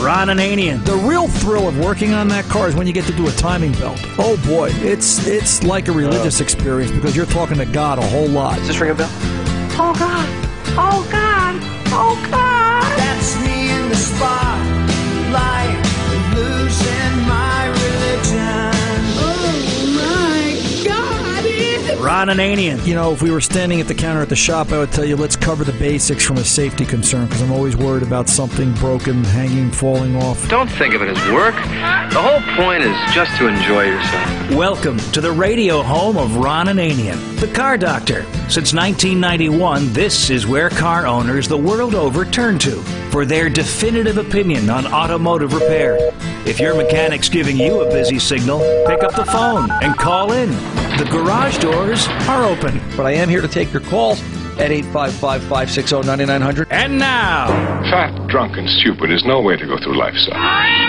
Ron Ananian. The real thrill of working on that car is when you get to do a timing belt. Oh boy, it's it's like a religious oh. experience because you're talking to God a whole lot. Does this ring a bell? Oh God! Oh God! Oh God! That's me in the spotlight, It's Ron Ananian. You know, if we were standing at the counter at the shop, I would tell you, let's cover the basics from a safety concern because I'm always worried about something broken, hanging, falling off. Don't think of it as work. The whole point is just to enjoy yourself. Welcome to the radio home of Ron Ananian, the car doctor. Since 1991, this is where car owners the world over turn to for their definitive opinion on automotive repair. If your mechanic's giving you a busy signal, pick up the phone and call in. The garage doors are open. But I am here to take your calls at 855 560 9900. And now, Fat, drunk, and stupid is no way to go through life, son.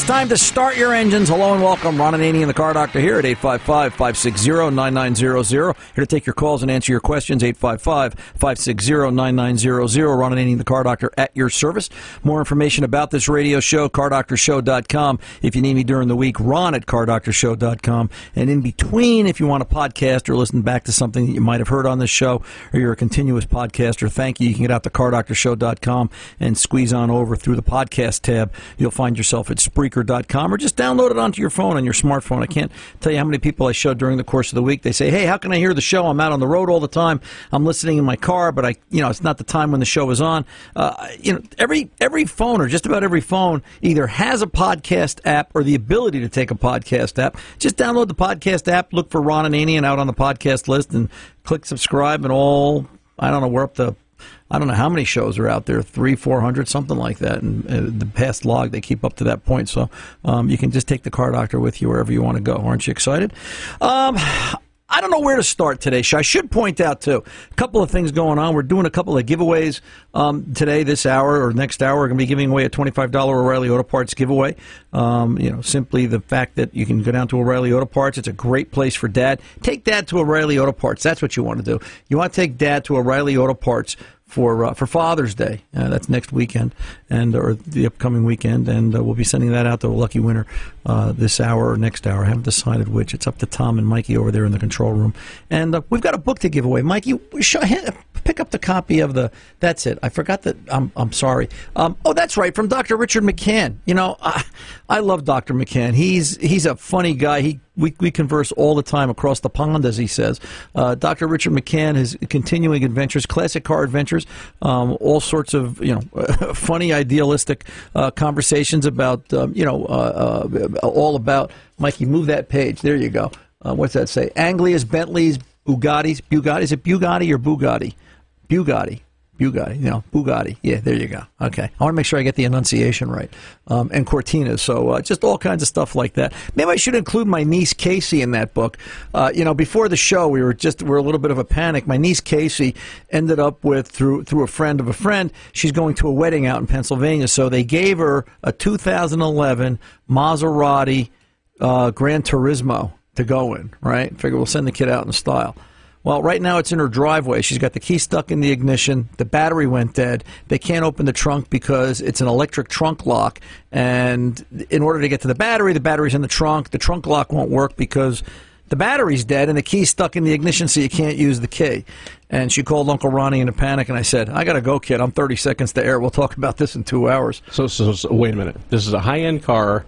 It's time to start your engines. Hello and welcome. Ron Ananian the car doctor, here at 855 560 9900. Here to take your calls and answer your questions. 855 560 9900. Ron Ananian, the car doctor, at your service. More information about this radio show, cardoctorshow.com. If you need me during the week, ron at cardoctorshow.com. And in between, if you want a podcast or listen back to something that you might have heard on this show, or you're a continuous podcaster, thank you. You can get out to cardoctorshow.com and squeeze on over through the podcast tab. You'll find yourself at Spreaker.com or just download it onto your phone on your smartphone. I can't tell you how many people I showed during the course of the week. They say, "Hey, how can I hear the show? I'm out on the road all the time. I'm listening in my car, but I, you know, it's not the time when the show is on." Uh, you know, every every phone or just about every phone either has a podcast app or the ability to take a podcast app. Just download the podcast app, look for Ron Ananian out on the podcast list, and click subscribe. And all I don't know, we're up to I don't know how many shows are out there, three, four hundred, something like that. And uh, the past log, they keep up to that point. So um, you can just take the car doctor with you wherever you want to go. Aren't you excited? Um, I don't know where to start today. I should point out too a couple of things going on. We're doing a couple of giveaways um, today, this hour or next hour. We're going to be giving away a twenty-five dollar O'Reilly Auto Parts giveaway. Um, you know, simply the fact that you can go down to O'Reilly Auto Parts. It's a great place for Dad. Take Dad to O'Reilly Auto Parts. That's what you want to do. You want to take Dad to O'Reilly Auto Parts for uh, for Father's Day. Uh, that's next weekend, and or the upcoming weekend, and uh, we'll be sending that out to a lucky winner uh, this hour or next hour. I haven't decided which. It's up to Tom and Mikey over there in the control room, and uh, we've got a book to give away. Mikey, pick up the copy of the. That's it. I forgot that. I'm I'm sorry. Um, oh, that's right, from Dr. Richard McCann. You know, I, I love Dr. McCann. He's he's a funny guy. He we, we converse all the time across the pond, as he says. Uh, Dr. Richard McCann has continuing adventures, classic car adventures, um, all sorts of you know funny, idealistic uh, conversations about um, you know uh, uh, all about. Mikey, move that page. There you go. Uh, what's that say? Anglias, Bentleys, Bugattis, Bugatti. Is it Bugatti or Bugatti? Bugatti. Bugatti, you know, Bugatti. Yeah, there you go. Okay. I want to make sure I get the enunciation right. Um, and Cortina. So uh, just all kinds of stuff like that. Maybe I should include my niece Casey in that book. Uh, you know, before the show, we were just we were a little bit of a panic. My niece Casey ended up with through through a friend of a friend. She's going to a wedding out in Pennsylvania, so they gave her a 2011 Maserati uh, Gran Turismo to go in. Right? Figure we'll send the kid out in style. Well, right now it's in her driveway. She's got the key stuck in the ignition. The battery went dead. They can't open the trunk because it's an electric trunk lock. And in order to get to the battery, the battery's in the trunk. The trunk lock won't work because the battery's dead and the key's stuck in the ignition, so you can't use the key. And she called Uncle Ronnie in a panic, and I said, I got to go, kid. I'm 30 seconds to air. We'll talk about this in two hours. So, so, so wait a minute. This is a high-end car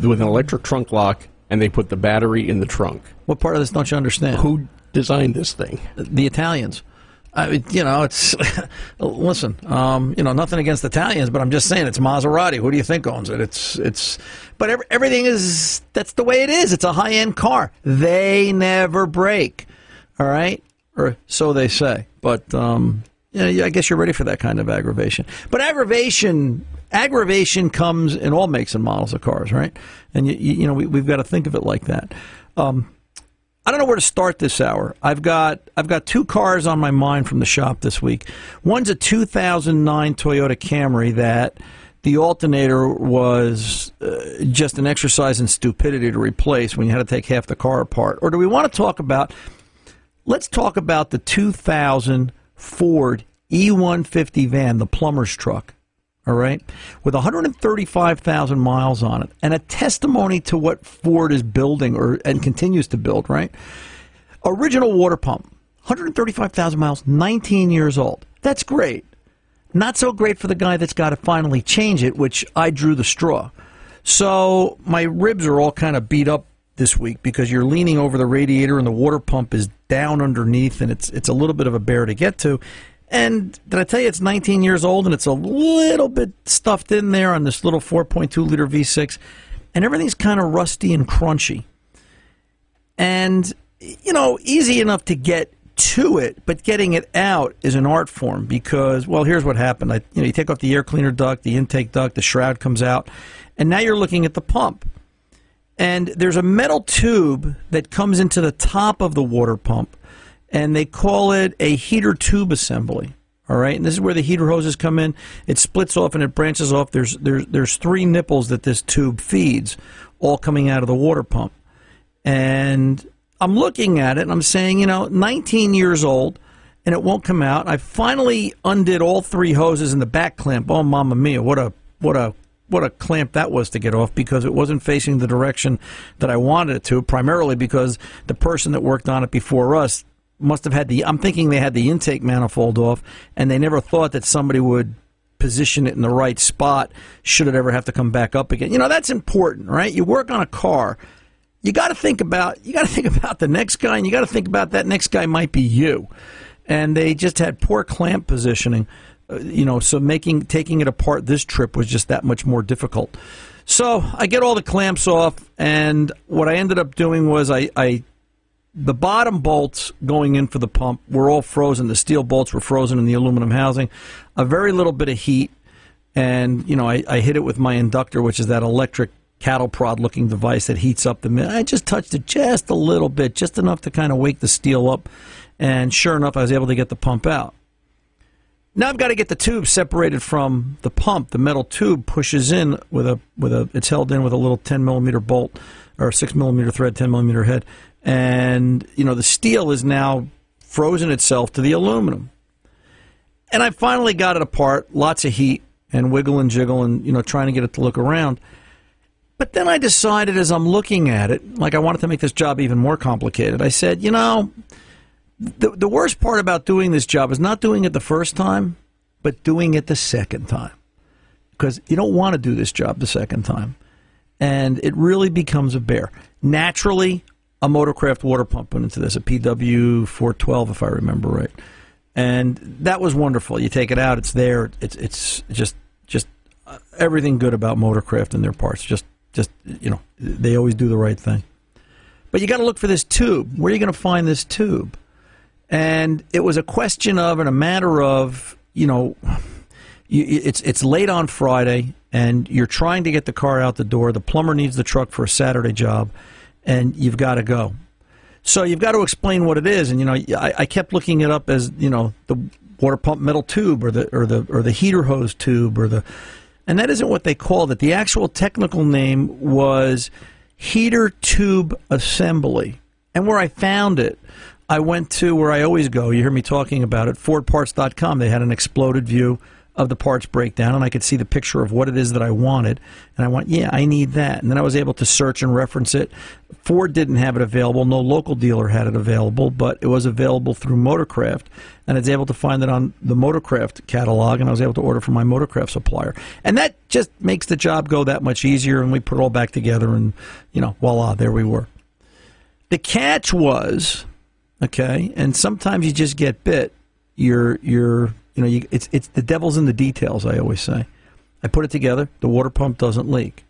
with an electric trunk lock, and they put the battery in the trunk. What part of this don't you understand? Who designed this thing? the Italians. I mean, you know, it's listen. Um, you know, nothing against Italians, but I'm just saying it's Maserati. Who do you think owns it? It's it's. But every, everything is that's the way it is. It's a high end car. They never break. All right, or so they say. But um, yeah, I guess you're ready for that kind of aggravation. But aggravation aggravation comes in all makes and models of cars, right? And you, you know we, we've got to think of it like that. Um, I don't know where to start this hour. I've got I've got two cars on my mind from the shop this week. One's a 2009 Toyota Camry that the alternator was uh, just an exercise in stupidity to replace when you had to take half the car apart. Or do we want to talk about? Let's talk about the 2000 Ford E150 van, the plumber's truck, all right, with 135,000 miles on it, and a testimony to what Ford is building or and continues to build, right? Original water pump, 135,000 miles, 19 years old. That's great. Not so great for the guy that's got to finally change it, which I drew the straw. So my ribs are all kind of beat up this week because you're leaning over the radiator and the water pump is down underneath and it's it's a little bit of a bear to get to. And did I tell you it's 19 years old and it's a little bit stuffed in there on this little 4.2 liter V6 and everything's kind of rusty and crunchy. And you know, easy enough to get to it, but getting it out is an art form because, well, here's what happened. I, you know, you take off the air cleaner duct, the intake duct, the shroud comes out, and now you're looking at the pump. And there's a metal tube that comes into the top of the water pump, and they call it a heater tube assembly. All right, and this is where the heater hoses come in. It splits off and it branches off. There's there's there's three nipples that this tube feeds, all coming out of the water pump. And I'm looking at it and I'm saying, you know, 19 years old, and it won't come out. I finally undid all three hoses in the back clamp. Oh, mamma mia! What a what a what a clamp that was to get off because it wasn't facing the direction that I wanted it to. Primarily because the person that worked on it before us must have had the. I'm thinking they had the intake manifold off, and they never thought that somebody would position it in the right spot should it ever have to come back up again. You know that's important, right? You work on a car. You got to think about you got to think about the next guy, and you got to think about that next guy might be you. And they just had poor clamp positioning. Uh, you know, so making taking it apart this trip was just that much more difficult. So I get all the clamps off, and what I ended up doing was I, I the bottom bolts going in for the pump were all frozen. The steel bolts were frozen in the aluminum housing. A very little bit of heat, and you know I, I hit it with my inductor, which is that electric cattle prod looking device that heats up the. mid. I just touched it just a little bit, just enough to kind of wake the steel up, and sure enough, I was able to get the pump out. Now I've got to get the tube separated from the pump. The metal tube pushes in with a with a. It's held in with a little 10 millimeter bolt or six millimeter thread, 10 millimeter head, and you know the steel is now frozen itself to the aluminum. And I finally got it apart. Lots of heat and wiggle and jiggle and you know trying to get it to look around. But then I decided as I'm looking at it, like I wanted to make this job even more complicated. I said, you know, the, the worst part about doing this job is not doing it the first time, but doing it the second time. Because you don't want to do this job the second time. And it really becomes a bear. Naturally, a motorcraft water pump went into this, a PW 412, if I remember right. And that was wonderful. You take it out, it's there. It's, it's just, just uh, everything good about motorcraft and their parts. Just, just, you know, they always do the right thing. But you got to look for this tube. Where are you going to find this tube? and it was a question of and a matter of you know you, it's it's late on Friday and you're trying to get the car out the door the plumber needs the truck for a Saturday job and you've got to go so you've got to explain what it is and you know I, I kept looking it up as you know the water pump metal tube or the or the or the heater hose tube or the and that isn't what they called it the actual technical name was heater tube assembly and where I found it I went to where I always go. You hear me talking about it, FordParts.com. They had an exploded view of the parts breakdown, and I could see the picture of what it is that I wanted. And I went, yeah, I need that. And then I was able to search and reference it. Ford didn't have it available. No local dealer had it available, but it was available through Motorcraft. And I was able to find it on the Motorcraft catalog, and I was able to order from my Motorcraft supplier. And that just makes the job go that much easier. And we put it all back together, and, you know, voila, there we were. The catch was Okay, and sometimes you just get bit. You're you're you know you, it's it's the devil's in the details. I always say. I put it together. The water pump doesn't leak,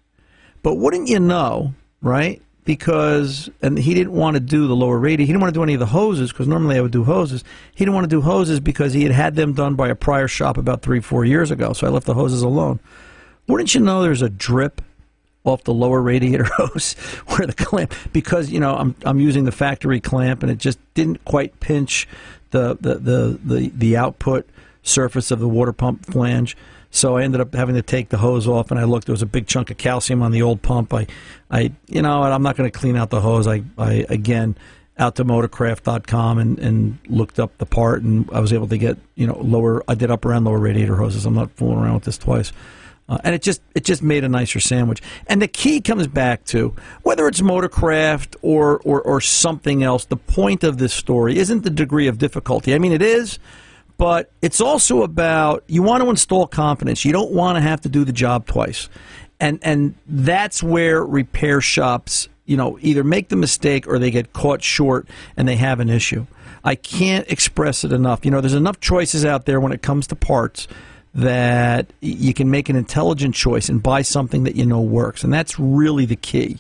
but wouldn't you know, right? Because and he didn't want to do the lower radiator. He didn't want to do any of the hoses because normally I would do hoses. He didn't want to do hoses because he had had them done by a prior shop about three four years ago. So I left the hoses alone. Wouldn't you know? There's a drip off the lower radiator hose where the clamp because you know I'm I'm using the factory clamp and it just didn't quite pinch the the the the, the output surface of the water pump flange. So I ended up having to take the hose off, and I looked. There was a big chunk of calcium on the old pump. I, I, you know, I'm not going to clean out the hose. I, I again, out to motorcraft.com and, and looked up the part, and I was able to get you know lower. I did upper and lower radiator hoses. I'm not fooling around with this twice. Uh, and it just it just made a nicer sandwich. And the key comes back to whether it's Motorcraft or, or or something else. The point of this story isn't the degree of difficulty. I mean, it is, but it's also about you want to install confidence. You don't want to have to do the job twice, and and that's where repair shops you know either make the mistake or they get caught short and they have an issue. I can't express it enough. You know, there's enough choices out there when it comes to parts that you can make an intelligent choice and buy something that you know works. And that's really the key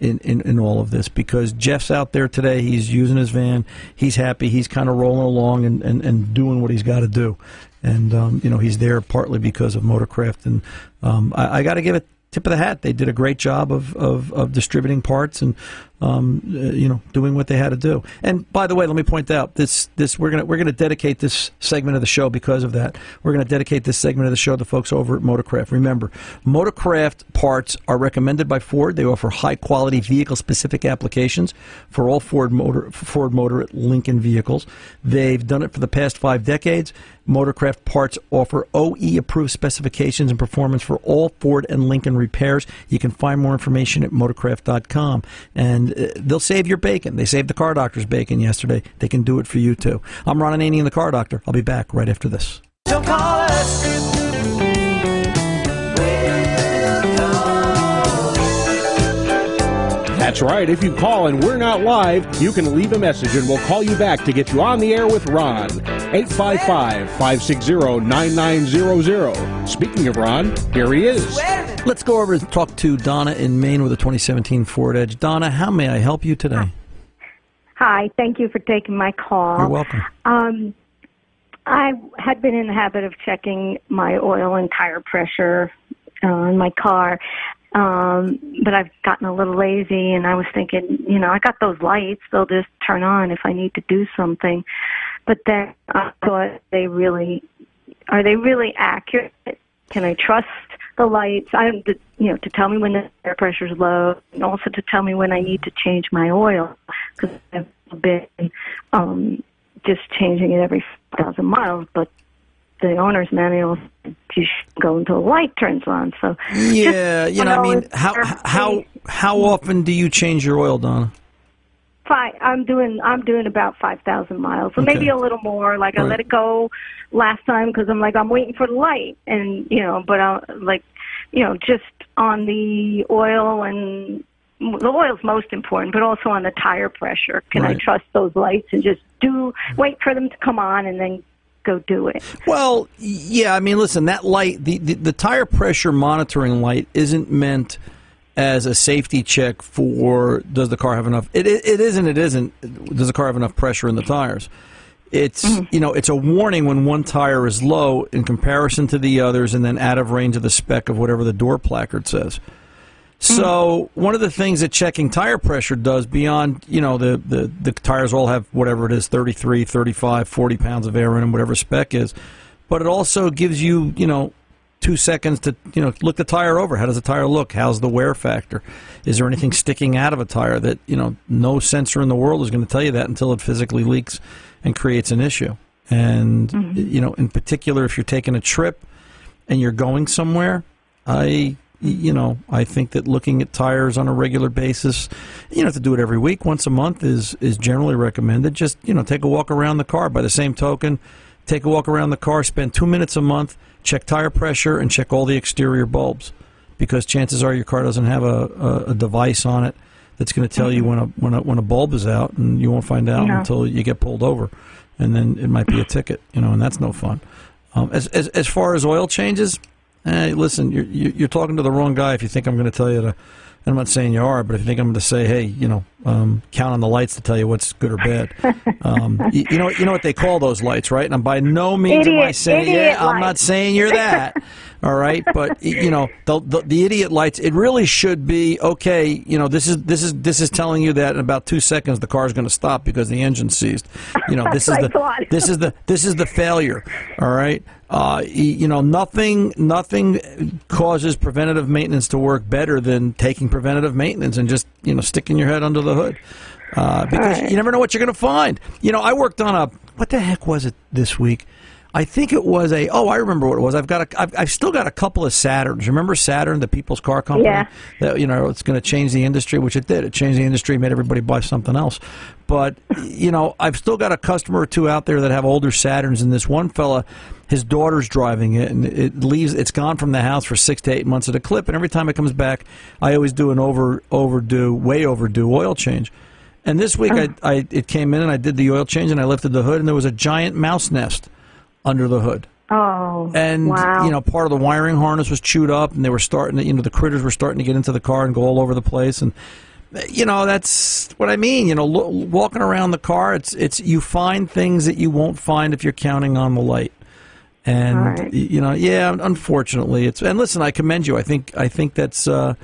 in, in, in, all of this because Jeff's out there today. He's using his van. He's happy. He's kind of rolling along and, and, and doing what he's got to do. And, um, you know, he's there partly because of Motorcraft. And um, I, I got to give it tip of the hat. They did a great job of, of, of distributing parts and um, uh, you know doing what they had to do. And by the way, let me point out this this we're gonna we're gonna dedicate this segment of the show because of that. We're gonna dedicate this segment of the show to folks over at Motorcraft. Remember, Motorcraft parts are recommended by Ford. They offer high quality vehicle specific applications for all Ford motor Ford Motor Lincoln vehicles. They've done it for the past five decades. Motorcraft parts offer OE approved specifications and performance for all Ford and Lincoln repairs. You can find more information at motorcraft.com. And Uh, they'll save your bacon. They saved the car doctor's bacon yesterday. They can do it for you too. I'm Ron Ananian the car doctor. I'll be back right after this. Don't call us. That's right. If you call and we're not live, you can leave a message and we'll call you back to get you on the air with Ron. 855 560 9900. Speaking of Ron, here he is. Let's go over and talk to Donna in Maine with a 2017 Ford Edge. Donna, how may I help you today? Hi, thank you for taking my call. You're welcome. Um, I had been in the habit of checking my oil and tire pressure uh, in my car, um, but I've gotten a little lazy, and I was thinking, you know, I got those lights; they'll just turn on if I need to do something. But then I thought, they really are they really accurate? Can I trust the lights? I you know to tell me when the air pressure is low, and also to tell me when I need to change my oil because I've been um, just changing it every thousand miles, but the owner's manual you go until the light turns on. So Yeah, you know, I mean, how how how often do you change your oil, Donna? Five, I'm doing I'm doing about five thousand miles, so maybe a little more. Like I let it go last time because I'm like I'm waiting for the light, and you know, but I like, you know, just on the oil and the oil's most important, but also on the tire pressure. Can I trust those lights and just do mm-hmm. wait for them to come on and then go do it? Well, yeah, I mean, listen, that light, the, the, the tire pressure monitoring light isn't meant as a safety check for does the car have enough it, it, it isn't it isn't does the car have enough pressure in the tires? It's mm-hmm. you know it's a warning when one tire is low in comparison to the others and then out of range of the spec of whatever the door placard says. Mm-hmm. So one of the things that checking tire pressure does beyond, you know, the, the, the tires all have whatever it is, 33, 35, 40 pounds of air in them, whatever spec is. But it also gives you, you know, two seconds to, you know, look the tire over. How does the tire look? How's the wear factor? Is there anything sticking out of a tire that, you know, no sensor in the world is going to tell you that until it physically leaks and creates an issue. And, mm-hmm. you know, in particular, if you're taking a trip and you're going somewhere, I you know I think that looking at tires on a regular basis, you don't have to do it every week. Once a month is is generally recommended. Just you know take a walk around the car. By the same token, take a walk around the car. Spend two minutes a month. Check tire pressure and check all the exterior bulbs, because chances are your car doesn't have a, a, a device on it that's going to tell you when a when a when a bulb is out, and you won't find out No. until you get pulled over, and then it might be a ticket. You know, and that's no fun. Um, as, as as far as oil changes, Hey, listen, you're you're you're talking to the wrong guy if you think I'm going to tell you to. and I'm not saying you are, but if you think I'm going to say, hey, you know, um, count on the lights to tell you what's good or bad, um, you, you know, you know what they call those lights, right? And I'm by no means am I Idiot- saying, idiot yeah, I'm not saying you're that, All right, but you know the, the, the idiot lights. It really should be okay. You know this is this is this is telling you that in about two seconds the car is going to stop because the engine seized. You know this is the this is the this is the failure. All right. Uh, you know nothing nothing causes preventative maintenance to work better than taking preventative maintenance and just you know sticking your head under the hood. Uh, because right. you never know what you're going to find. You know, I worked on a what the heck was it this week? I think it was a. Oh, I remember what it was. I've got a. I've, I've still got a couple of Saturns. Remember Saturn, the People's Car Company? Yeah. That you know it's going to change the industry, which it did. It changed the industry, made everybody buy something else. But you know, I've still got a customer or two out there that have older Saturns, and this one fella, his daughter's driving it, and it leaves. It's gone from the house for six to eight months at a clip, and every time it comes back, I always do an over overdue, way overdue oil change. And this week, uh-huh. I, I it came in and I did the oil change, and I lifted the hood, and there was a giant mouse nest under the hood. Oh, and wow. you know, part of the wiring harness was chewed up, and they were starting to, you know, the critters were starting to get into the car and go all over the place, and you know, that's what I mean. You know, lo- walking around the car, it's it's you find things that you won't find if you're counting on the light. And right. you know, yeah, unfortunately, it's and listen, I commend you. I think I think that's. Uh,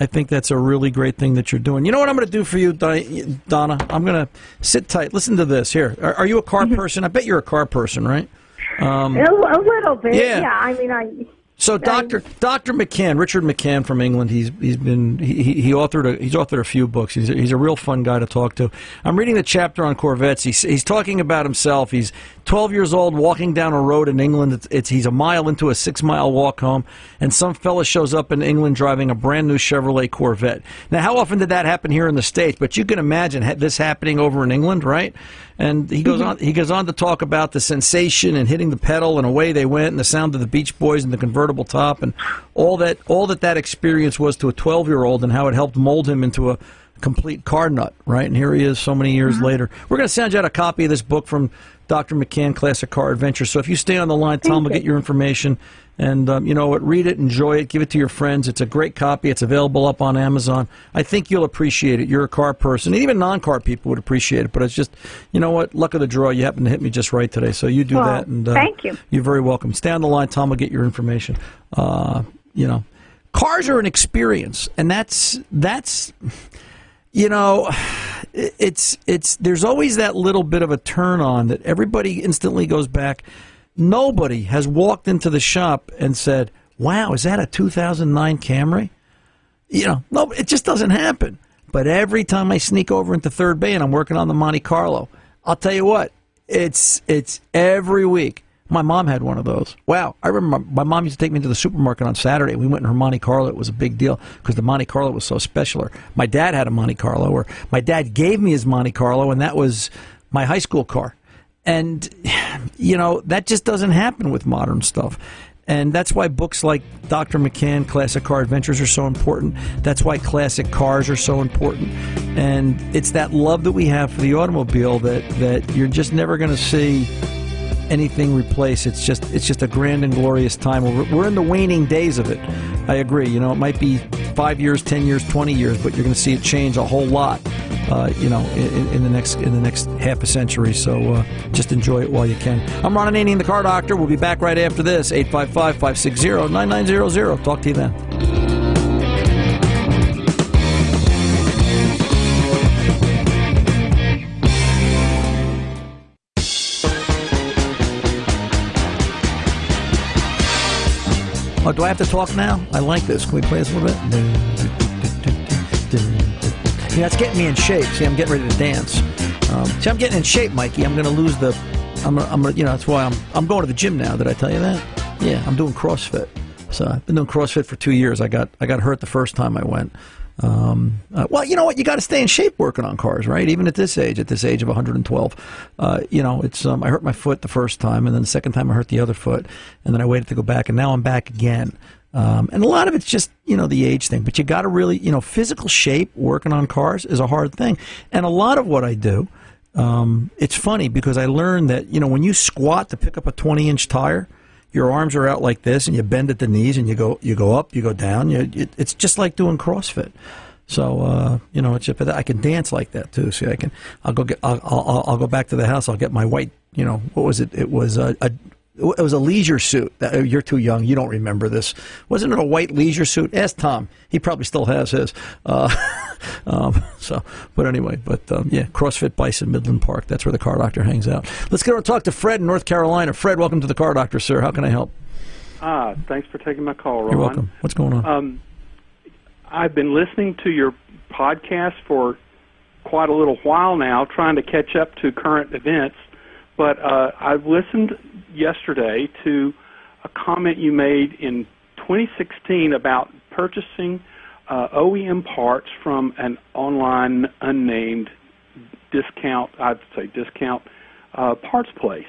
I think that's a really great thing that you're doing. You know what I'm going to do for you, Donna? I'm going to sit tight. Listen to this. Here, are, are you a car mm-hmm. person? I bet you're a car person, right? Um, a, a, little bit. Yeah. yeah. I mean, I. So Doctor Doctor McCann, Richard McCann from England, he's he's been he, he authored a, he's authored a few books. He's a, he's a real fun guy to talk to. I'm reading the chapter on Corvettes. He's he's talking about himself. He's 12 years old, walking down a road in England. It's, it's he's a mile into a six mile walk home, and some fella shows up in England driving a brand new Chevrolet Corvette. Now, how often did that happen here in the states? But you can imagine this happening over in England, right? And he goes mm-hmm. on. He goes on to talk about the sensation and hitting the pedal, and away they went, and the sound of the Beach Boys and the convertible top, and all that. All that that experience was to a 12 year old, and how it helped mold him into a complete car nut, right? And here he is, so many years mm-hmm. later. We're going to send you out a copy of this book from Dr. McCann, Classic Car Adventure. So if you stay on the line, Tom will get your information. And um, you know what? Read it, enjoy it, give it to your friends. It's a great copy. It's available up on Amazon. I think you'll appreciate it. You're a car person, even non-car people would appreciate it. But it's just, you know what? Luck of the draw. You happen to hit me just right today, so you do well, that. And uh, thank you. You're very welcome. Stay on the line. Tom will get your information. Uh, you know, cars are an experience, and that's that's you know, it's it's there's always that little bit of a turn on that everybody instantly goes back. Nobody has walked into the shop and said, "Wow, is that a 2009 Camry?" You know, no, it just doesn't happen. But every time I sneak over into Third Bay and I'm working on the Monte Carlo, I'll tell you what, it's it's every week. My mom had one of those. Wow. I remember my, mom used to take me to the supermarket on Saturday. We went in her Monte Carlo. It was a big deal because the Monte Carlo was so special. Or my dad had a Monte Carlo, or my dad gave me his Monte Carlo, and that was my high school car. And, you know, that just doesn't happen with modern stuff. And that's why books like Dr. McCann, Classic Car Adventures are so important. That's why classic cars are so important. And it's that love that we have for the automobile that, that you're just never going to see anything replace. It's just it's just a grand and glorious time. We're, we're in the waning days of it. I agree. You know, it might be five years, ten years, twenty years, but you're going to see it change a whole lot. Uh, you know, in, in, the next in the next half a century. So uh, just enjoy it while you can. I'm Ron Ananian, the Car Doctor. We'll be back right after this. 855-560-9900. Talk to you then. Oh, do I have to talk now? I like this. Can we play this a little bit? Yeah, it's getting me in shape. See, I'm getting ready to dance. Um, see, I'm getting in shape, Mikey. I'm going to lose the. I'm, I'm, you know, that's why I'm, I'm going to the gym now. Did I tell you that? Yeah, I'm doing CrossFit. So I've been doing CrossFit for two years. I got, I got hurt the first time I went. Um, uh, well, you know what? You got to stay in shape working on cars, right? Even at this age, at this age of 112. Uh, you know, it's um, I hurt my foot the first time, and then the second time I hurt the other foot, and then I waited to go back, and now I'm back again. Um, and a lot of it's just you know the age thing, but you got to really you know physical shape working on cars is a hard thing, and a lot of what I do. Um, it's funny because I learned that you know when you squat to pick up a 20 inch tire, your arms are out like this, and you bend at the knees, and you go you go up, you go down. You, it, it's just like doing CrossFit. So uh, you know, it's I can dance like that too. See, I can. I'll go get. I'll, I'll, I'll, go back to the house. I'll get my white. You know, what was it? It was a, a it was a leisure suit. Uh, you're too young. You don't remember this. Wasn't it a white leisure suit? Ask Tom. He probably still has his. Uh, um, so, but anyway, but um, yeah, CrossFit Bison Midland Park. That's where the car doctor hangs out. Let's go and talk to Fred in North Carolina. Fred, welcome to the car doctor, sir. How can I help? Ah, thanks for taking my call, Ron. You're welcome. What's going on? Um, I've been listening to your podcast for quite a little while now, trying to catch up to current events. But uh, I've listened yesterday to a comment you made in 2016 about purchasing uh, OEM parts from an online unnamed discount, I'd say discount uh, parts place.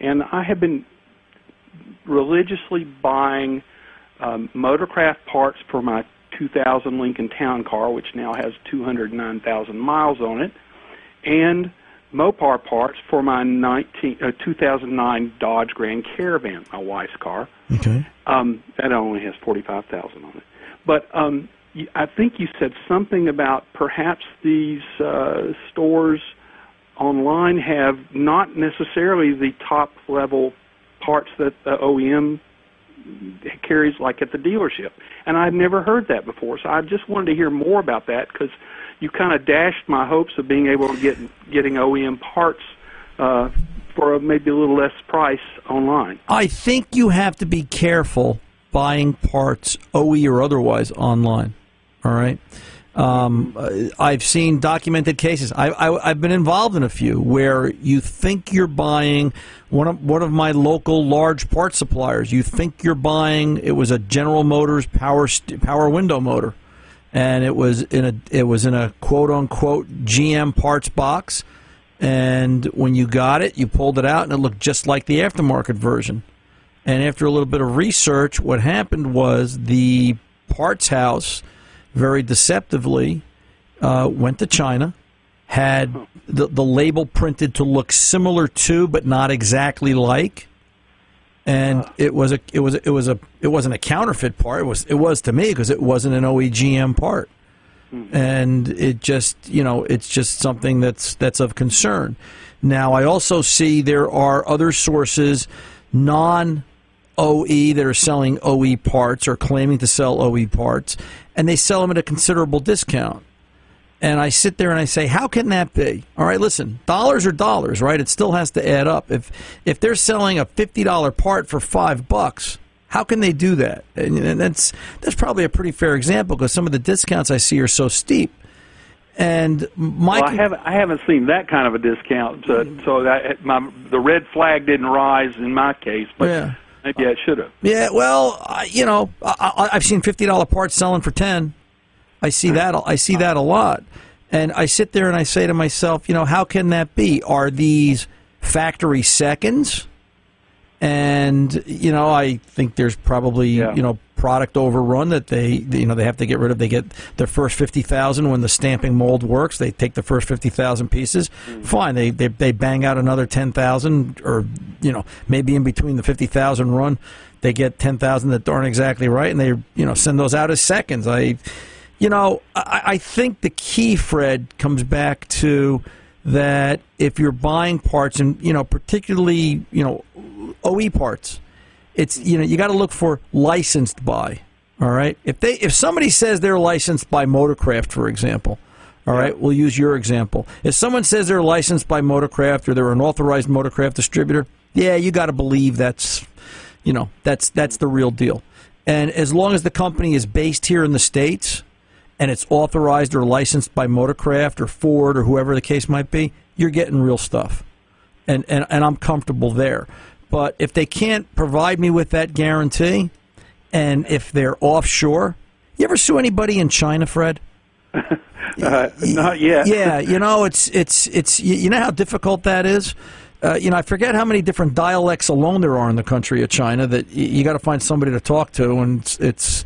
And I have been religiously buying um, motorcraft parts for my 2000 Lincoln Town Car, which now has 209,000 miles on it, and Mopar parts for my 19, uh, 2009 Dodge Grand Caravan, my wife's car. Okay. Um, that only has 45,000 on it. But um, I think you said something about perhaps these uh, stores online have not necessarily the top level parts that the OEM carries like at the dealership. And I've never heard that before. So I just wanted to hear more about that because you kind of dashed my hopes of being able to get getting OEM parts uh, for a, maybe a little less price online. I think you have to be careful buying parts, OE or otherwise, online. All right. Um, I've seen documented cases. I, I, I've been involved in a few where you think you're buying one of one of my local large part suppliers. You think you're buying it was a General Motors power power window motor, and it was in a it was in a quote unquote GM parts box. And when you got it, you pulled it out, and it looked just like the aftermarket version. And after a little bit of research, what happened was the parts house very deceptively uh, went to China, had the, the label printed to look similar to, but not exactly like. And ah. it was a it was it was a it wasn't a counterfeit part. It was it was to me because it wasn't an OEGM part, hmm. and it just you know it's just something that's that's of concern. Now I also see there are other sources, non OE that are selling OE parts or claiming to sell OE parts, and they sell them at a considerable discount. And I sit there and I say, how can that be? All right, listen, dollars are dollars, right? It still has to add up. If if they're selling a fifty dollar part for five bucks, how can they do that? And, and that's that's probably a pretty fair example because some of the discounts I see are so steep. And my well, I haven't I haven't seen that kind of a discount, so, so that my the red flag didn't rise in my case, but. Yeah. Maybe I should have. Yeah, well, uh, you know, I, have seen fifty dollar parts selling for ten. I see that. I see that a lot, and I sit there and I say to myself, you know, how can that be? Are these factory seconds? And you know, I think there's probably yeah. you know product overrun that they you know they have to get rid of. They get their first fifty thousand when the stamping mold works. They take the first fifty thousand pieces. Mm. Fine, they, they they bang out another ten thousand, or you know maybe in between the fifty thousand run, they get ten thousand that aren't exactly right, and they you know send those out as seconds. I, you know, I, I think the key, Fred, comes back to that if you're buying parts and you know particularly you know OE parts it's you know you got to look for licensed by. All right, if they if somebody says they're licensed by Motorcraft, for example, all right, we'll use your example. If someone says they're licensed by Motorcraft or they're an authorized Motorcraft distributor, yeah, you got to believe that's you know that's that's the real deal. And as long as the company is based here in the states and it's authorized or licensed by Motorcraft or Ford or whoever the case might be, you're getting real stuff. And and, and I'm comfortable there. But if they can't provide me with that guarantee, and if they're offshore, you ever sue anybody in China, Fred? uh, not yet. yeah, you know it's it's it's you know how difficult that is. Uh, you know, I forget how many different dialects alone there are in the country of China that you, you got to find somebody to talk to, and it's, it's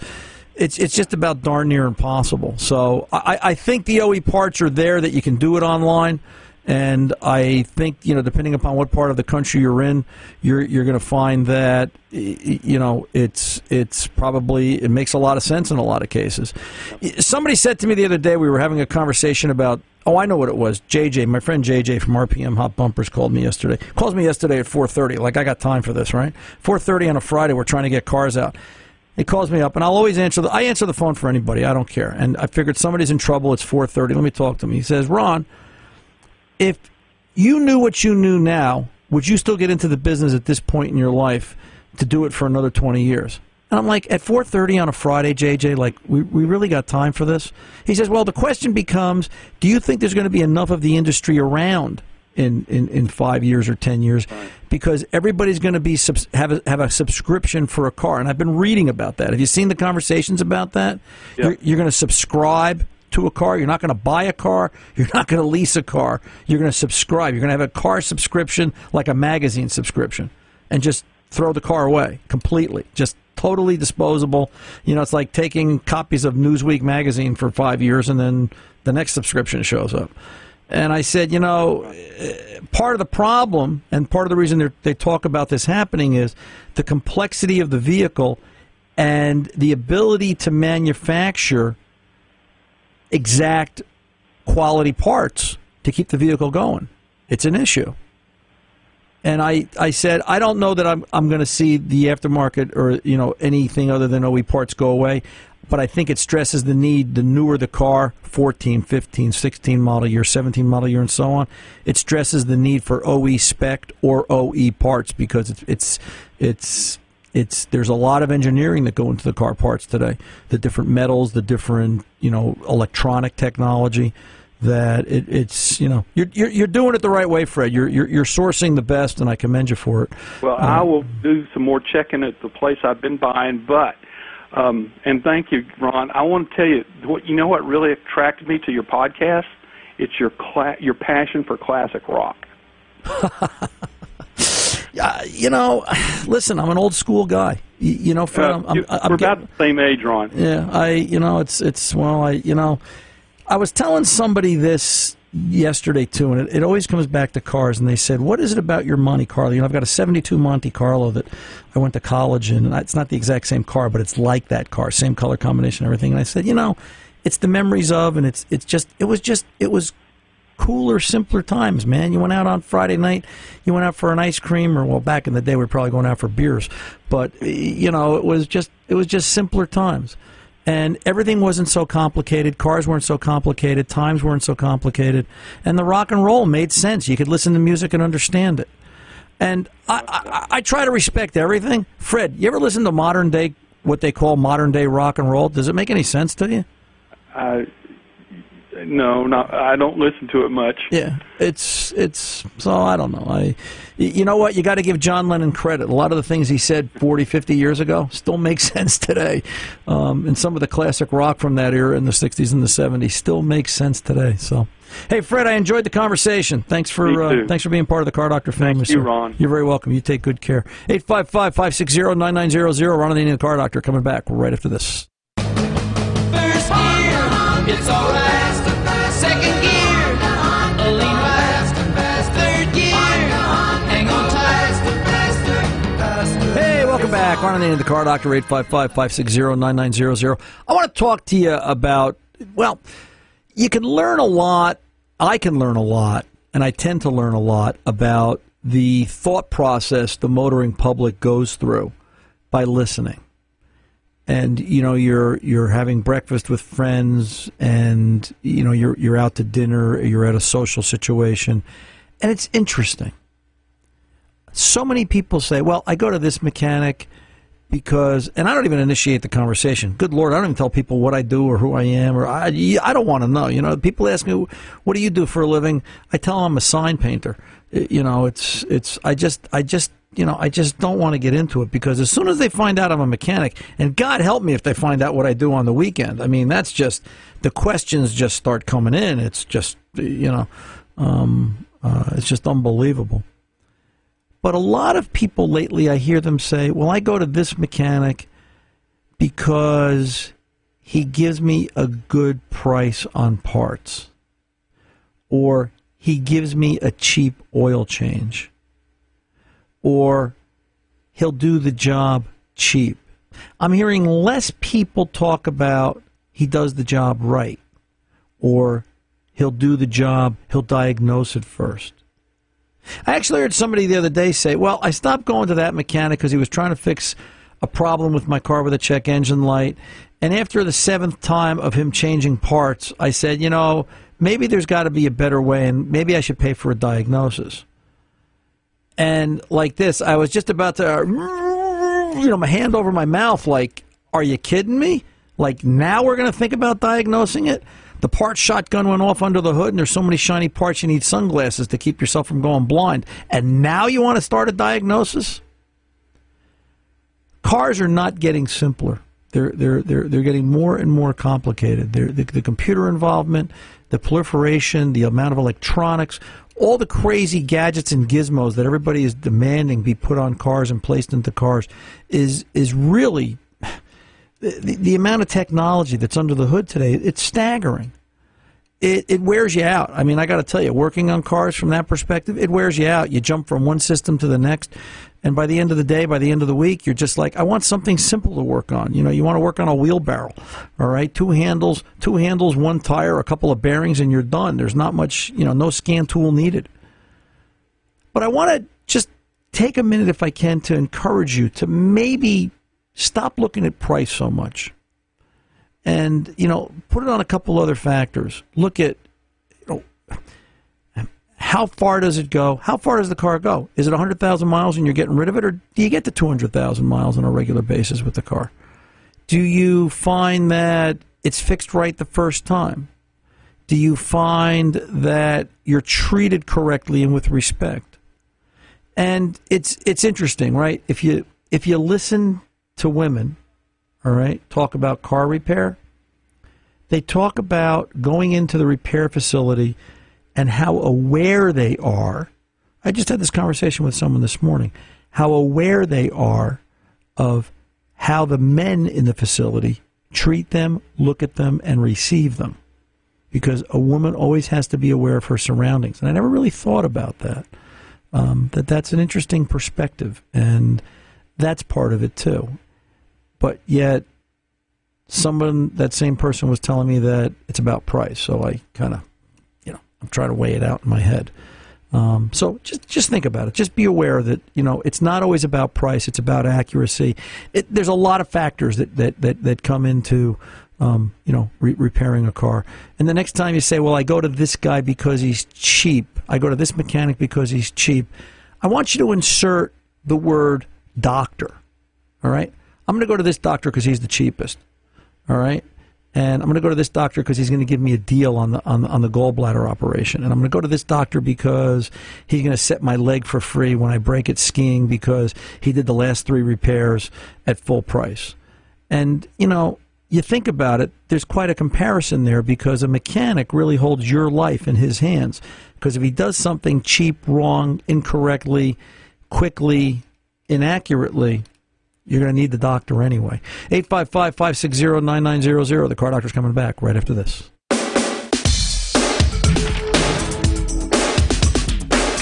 it's it's just about darn near impossible. So I, I think the OE parts are there that you can do it online. And I think you know, depending upon what part of the country you're in, you're you're going to find that you know it's it's probably it makes a lot of sense in a lot of cases. Somebody said to me the other day we were having a conversation about Oh, I know what it was. JJ, my friend JJ from RPM Hot Bumpers called me yesterday. Calls me yesterday at 4:30. Like I got time for this, right? 4:30 on a Friday. We're trying to get cars out. He calls me up, and I'll always answer. The, I answer the phone for anybody. I don't care. And I figured somebody's in trouble. It's 4:30. Let me talk to him. He says, Ron, if you knew what you knew now, would you still get into the business at this point in your life to do it for another 20 years? And I'm like, at 4:30 on a Friday, JJ, like we we really got time for this? He says, well, the question becomes, do you think there's going to be enough of the industry around in in, in five years or 10 years? Because everybody's going to be have a, have a subscription for a car, and I've been reading about that. Have you seen the conversations about that? Yep. You're, you're going to subscribe to a car. You're not going to buy a car. You're not going to lease a car. You're going to subscribe. You're going to have a car subscription like a magazine subscription, and just throw the car away completely. Just totally disposable. You know, it's like taking copies of Newsweek magazine for five years and then the next subscription shows up. And I said, you know, eh, part of the problem and part of the reason they talk about this happening is the complexity of the vehicle and the ability to manufacture exact quality parts to keep the vehicle going. It's an issue. And I, I said, I don't know that I'm, I'm going to see the aftermarket or, you know, anything other than OE parts go away. But I think it stresses the need, the newer the car, 14, 15, 16 model year, 17 model year, and so on, it stresses the need for OE spec or OE parts because it's, it's, it's, it's, there's a lot of engineering that go into the car parts today. The different metals, the different, you know, electronic technology that it, it's you know you're, you're, you're doing it the right way, Fred. You're, you're you're sourcing the best, and I commend you for it. Well, Um, I will do some more checking at the place I've been buying, but um, and thank you, Ron. I want to tell you what you know. What really attracted me to your podcast? It's your cla- your passion for classic rock. Uh, you know, listen, I'm an old school guy. You, you know, Fred, Uh, I'm, I'm, I'm we're about the same age, Ron. Yeah, I you know it's it's well I you know I was telling somebody this yesterday too, and it, it always comes back to cars. And they said, "What is it about your Monte Carlo?" You know, I've got a '72 Monte Carlo that I went to college in, it's not the exact same car, but it's like that car, same color combination, everything. And I said, you know, it's the memories of, and it's it's just it was just it was cooler, simpler times, man. You went out on Friday night, you went out for an ice cream, or well, back in the day, we were probably going out for beers, but you know, it was just it was just simpler times, and everything wasn't so complicated. Cars weren't so complicated. Times weren't so complicated, and the rock and roll made sense. You could listen to music and understand it. And I, I, I try to respect everything. Fred, you ever listen to modern day, what they call modern day rock and roll? Does it make any sense to you? Uh, no, not I don't listen to it much. Yeah, it's it's so I don't know. I y- you know what? You got to give John Lennon credit. A lot of the things he said 40, 50 years ago still make sense today. Um, and some of the classic rock from that era in the 60s and the 70s still makes sense today. So Hey Fred, I enjoyed the conversation. Thanks for uh, thanks for being part of the Car Doctor family. you, sir. Ron. You're very welcome. You take good care. 855-560-9900 Ron and the Car Doctor coming back right after this. First gear, it's alright. Back. And the Car Doctor, 855-560-9900. I want to talk to you about, well, you can learn a lot. I can learn a lot, and I tend to learn a lot about the thought process the motoring public goes through by listening. And you know you're you're having breakfast with friends, and you know you're you're out to dinner, you're at a social situation, and it's interesting so many people say, "Well, I go to this mechanic because," and I don't even initiate the conversation. Good Lord, I don't even tell people what I do or who I am, or I, I don't want to know. You know, people ask me, "What do you do for a living?" I tell them I'm a sign painter. You know, it's it's. I just I just you know I just don't want to get into it because as soon as they find out I'm a mechanic, and God help me if they find out what I do on the weekend. I mean, that's just the questions just start coming in. It's just you know, um, uh, it's just unbelievable. But a lot of people lately, I hear them say, well, I go to this mechanic because he gives me a good price on parts, or he gives me a cheap oil change, or he'll do the job cheap. I'm hearing less people talk about he does the job right, or He'll do the job. He'll diagnose it first. I actually heard somebody the other day say, "Well, I stopped going to that mechanic because he was trying to fix a problem with my car with a check engine light, and after the seventh time of him changing parts, I said, you know, maybe there's got to be a better way, and maybe I should pay for a diagnosis." And like this, I was just about to, you know, my hand over my mouth, like, "Are you kidding me?" Like now we're going to think about diagnosing it. The part shotgun went off under the hood, and there's so many shiny parts you need sunglasses to keep yourself from going blind. And now you want to start a diagnosis? Cars are not getting simpler. They're they're they're they're getting more and more complicated. They're, the, the computer involvement, the proliferation, the amount of electronics, all the crazy gadgets and gizmos that everybody is demanding be put on cars and placed into cars is is really the, the amount of technology that's under the hood today, it's staggering. It, it wears you out. I mean, I got to tell you, working on cars from that perspective, it wears you out. You jump from one system to the next, and by the end of the day, by the end of the week, you're just like, I want something simple to work on. You know, you want to work on a wheelbarrow, all right? Two handles, two handles, one tire, a couple of bearings, and you're done. There's not much, you know, no scan tool needed. But I want to just take a minute, if I can, to encourage you to maybe stop looking at price so much. And you know put it on a couple other factors. Look at you know how far does it go? How far does the car go? Is it 100000 miles and you're getting rid of it or do you get to 200000 miles on a regular basis with the car? Do you find that it's fixed right the first time? Do you find that you're treated correctly and with respect? And it's it's interesting right? If you if you listen to women, all right, talk about car repair, they talk about going into the repair facility and how aware they are. I just had this conversation with someone this morning. How aware they are of how the men in the facility treat them, look at them, and receive them. Because a woman always has to be aware of her surroundings. And I never really thought about that. Um, that that's an interesting perspective. And that's part of it too but yet someone that same person was telling me that it's about price. So I kind of, you know, I'm trying to weigh it out in my head. Um, so just just think about it. Just be aware that you know it's not always about price. It's about accuracy. It, there's a lot of factors that that that, that come into um, you know re- repairing a car. And the next time you say, "Well, I go to this guy because he's cheap. I go to this mechanic because he's cheap," I want you to insert the word doctor. All right. I'm going to go to this doctor because he's the cheapest. All right. And I'm going to go to this doctor because he's going to give me a deal on the, on on the gallbladder operation. And I'm going to go to this doctor because he's going to set my leg for free when I break it skiing because he did the last three repairs at full price. And you know, you think about it, there's quite a comparison there because a mechanic really holds your life in his hands. Because if he does something cheap, wrong, incorrectly, quickly, inaccurately, you're going to need the doctor anyway. 855 560 9900. The car doctor's coming back right after this.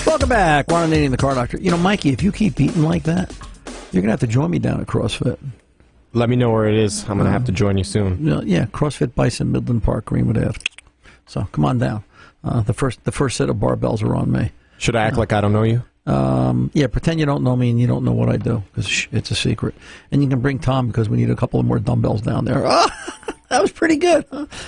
Welcome back. Ron and the car doctor. You know, Mikey, if you keep eating like that, you're going to have to join me down at CrossFit. Let me know where it is. I'm going to have to join you soon. Yeah, CrossFit Bison, Midland Park, Greenwood Ave. So come on down. Uh, the first the first set of barbells are on me. Should I act uh, like I don't know you? Um, yeah, pretend you don't know me and you don't know what I do because it's a secret. And you can bring Tom because we need a couple of more dumbbells down there. Oh, that was pretty good.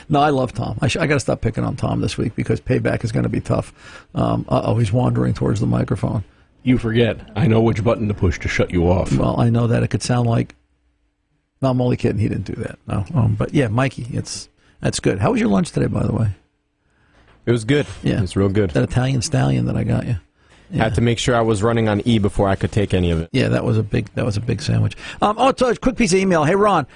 No, I love Tom. I, sh- I got to stop picking on Tom this week because payback is going to be tough. Um, oh, he's wandering towards the microphone. You forget. I know which button to push to shut you off. Well, I know that it could sound like. No, I'm only kidding. He didn't do that. No, um, but yeah, Mikey, it's that's good. How was your lunch today, by the way? It was good. Yeah, it's real good. That Italian stallion that I got you. Yeah. Had to make sure I was running on E before I could take any of it. Yeah, that was a big that was a big sandwich. Um, oh, a quick piece of email. Hey, Ron,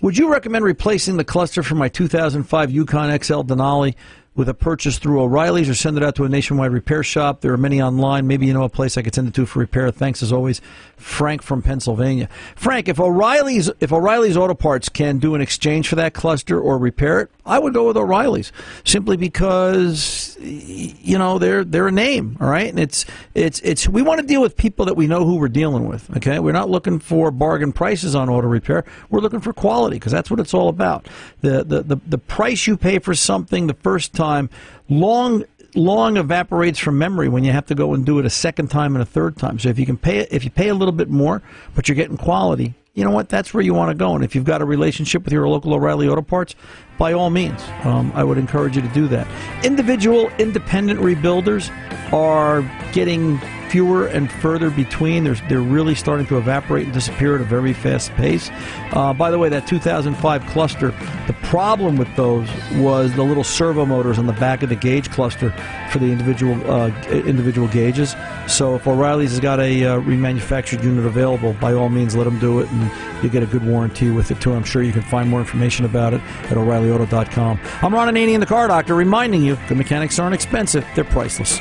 would you recommend replacing the cluster for my 2005 Yukon XL Denali with a purchase through O'Reilly's or send it out to a nationwide repair shop. There are many online. Maybe you know a place I could send it to for repair. Thanks as always, Frank from Pennsylvania. Frank, if O'Reilly's if O'Reilly's Auto Parts can do an exchange for that cluster or repair it, I would go with O'Reilly's simply because you know they're they're a name, all right? And it's it's it's we want to deal with people that we know who we're dealing with. Okay, we're not looking for bargain prices on auto repair. We're looking for quality because that's what it's all about. The, the the the price you pay for something the first time, long long evaporates from memory when you have to go and do it a second time and a third time. So if you can pay if you pay a little bit more, but you're getting quality, you know what? That's where you want to go. And if you've got a relationship with your local O'Reilly Auto Parts, by all means, um, I would encourage you to do that. Individual independent rebuilders are getting fewer and further between. There's, they're really starting to evaporate and disappear at a very fast pace. Uh, by the way, that 2005 cluster, the problem with those was the little servo motors on the back of the gauge cluster for the individual uh, individual gauges. So if O'Reilly's has got a uh, remanufactured unit available, by all means, let them do it, and you get a good warranty with it too. I'm sure you can find more information about it at O'ReillyAuto.com. I'm Ron Ananian, the Car Doctor, reminding you the mechanics aren't expensive; they're priceless.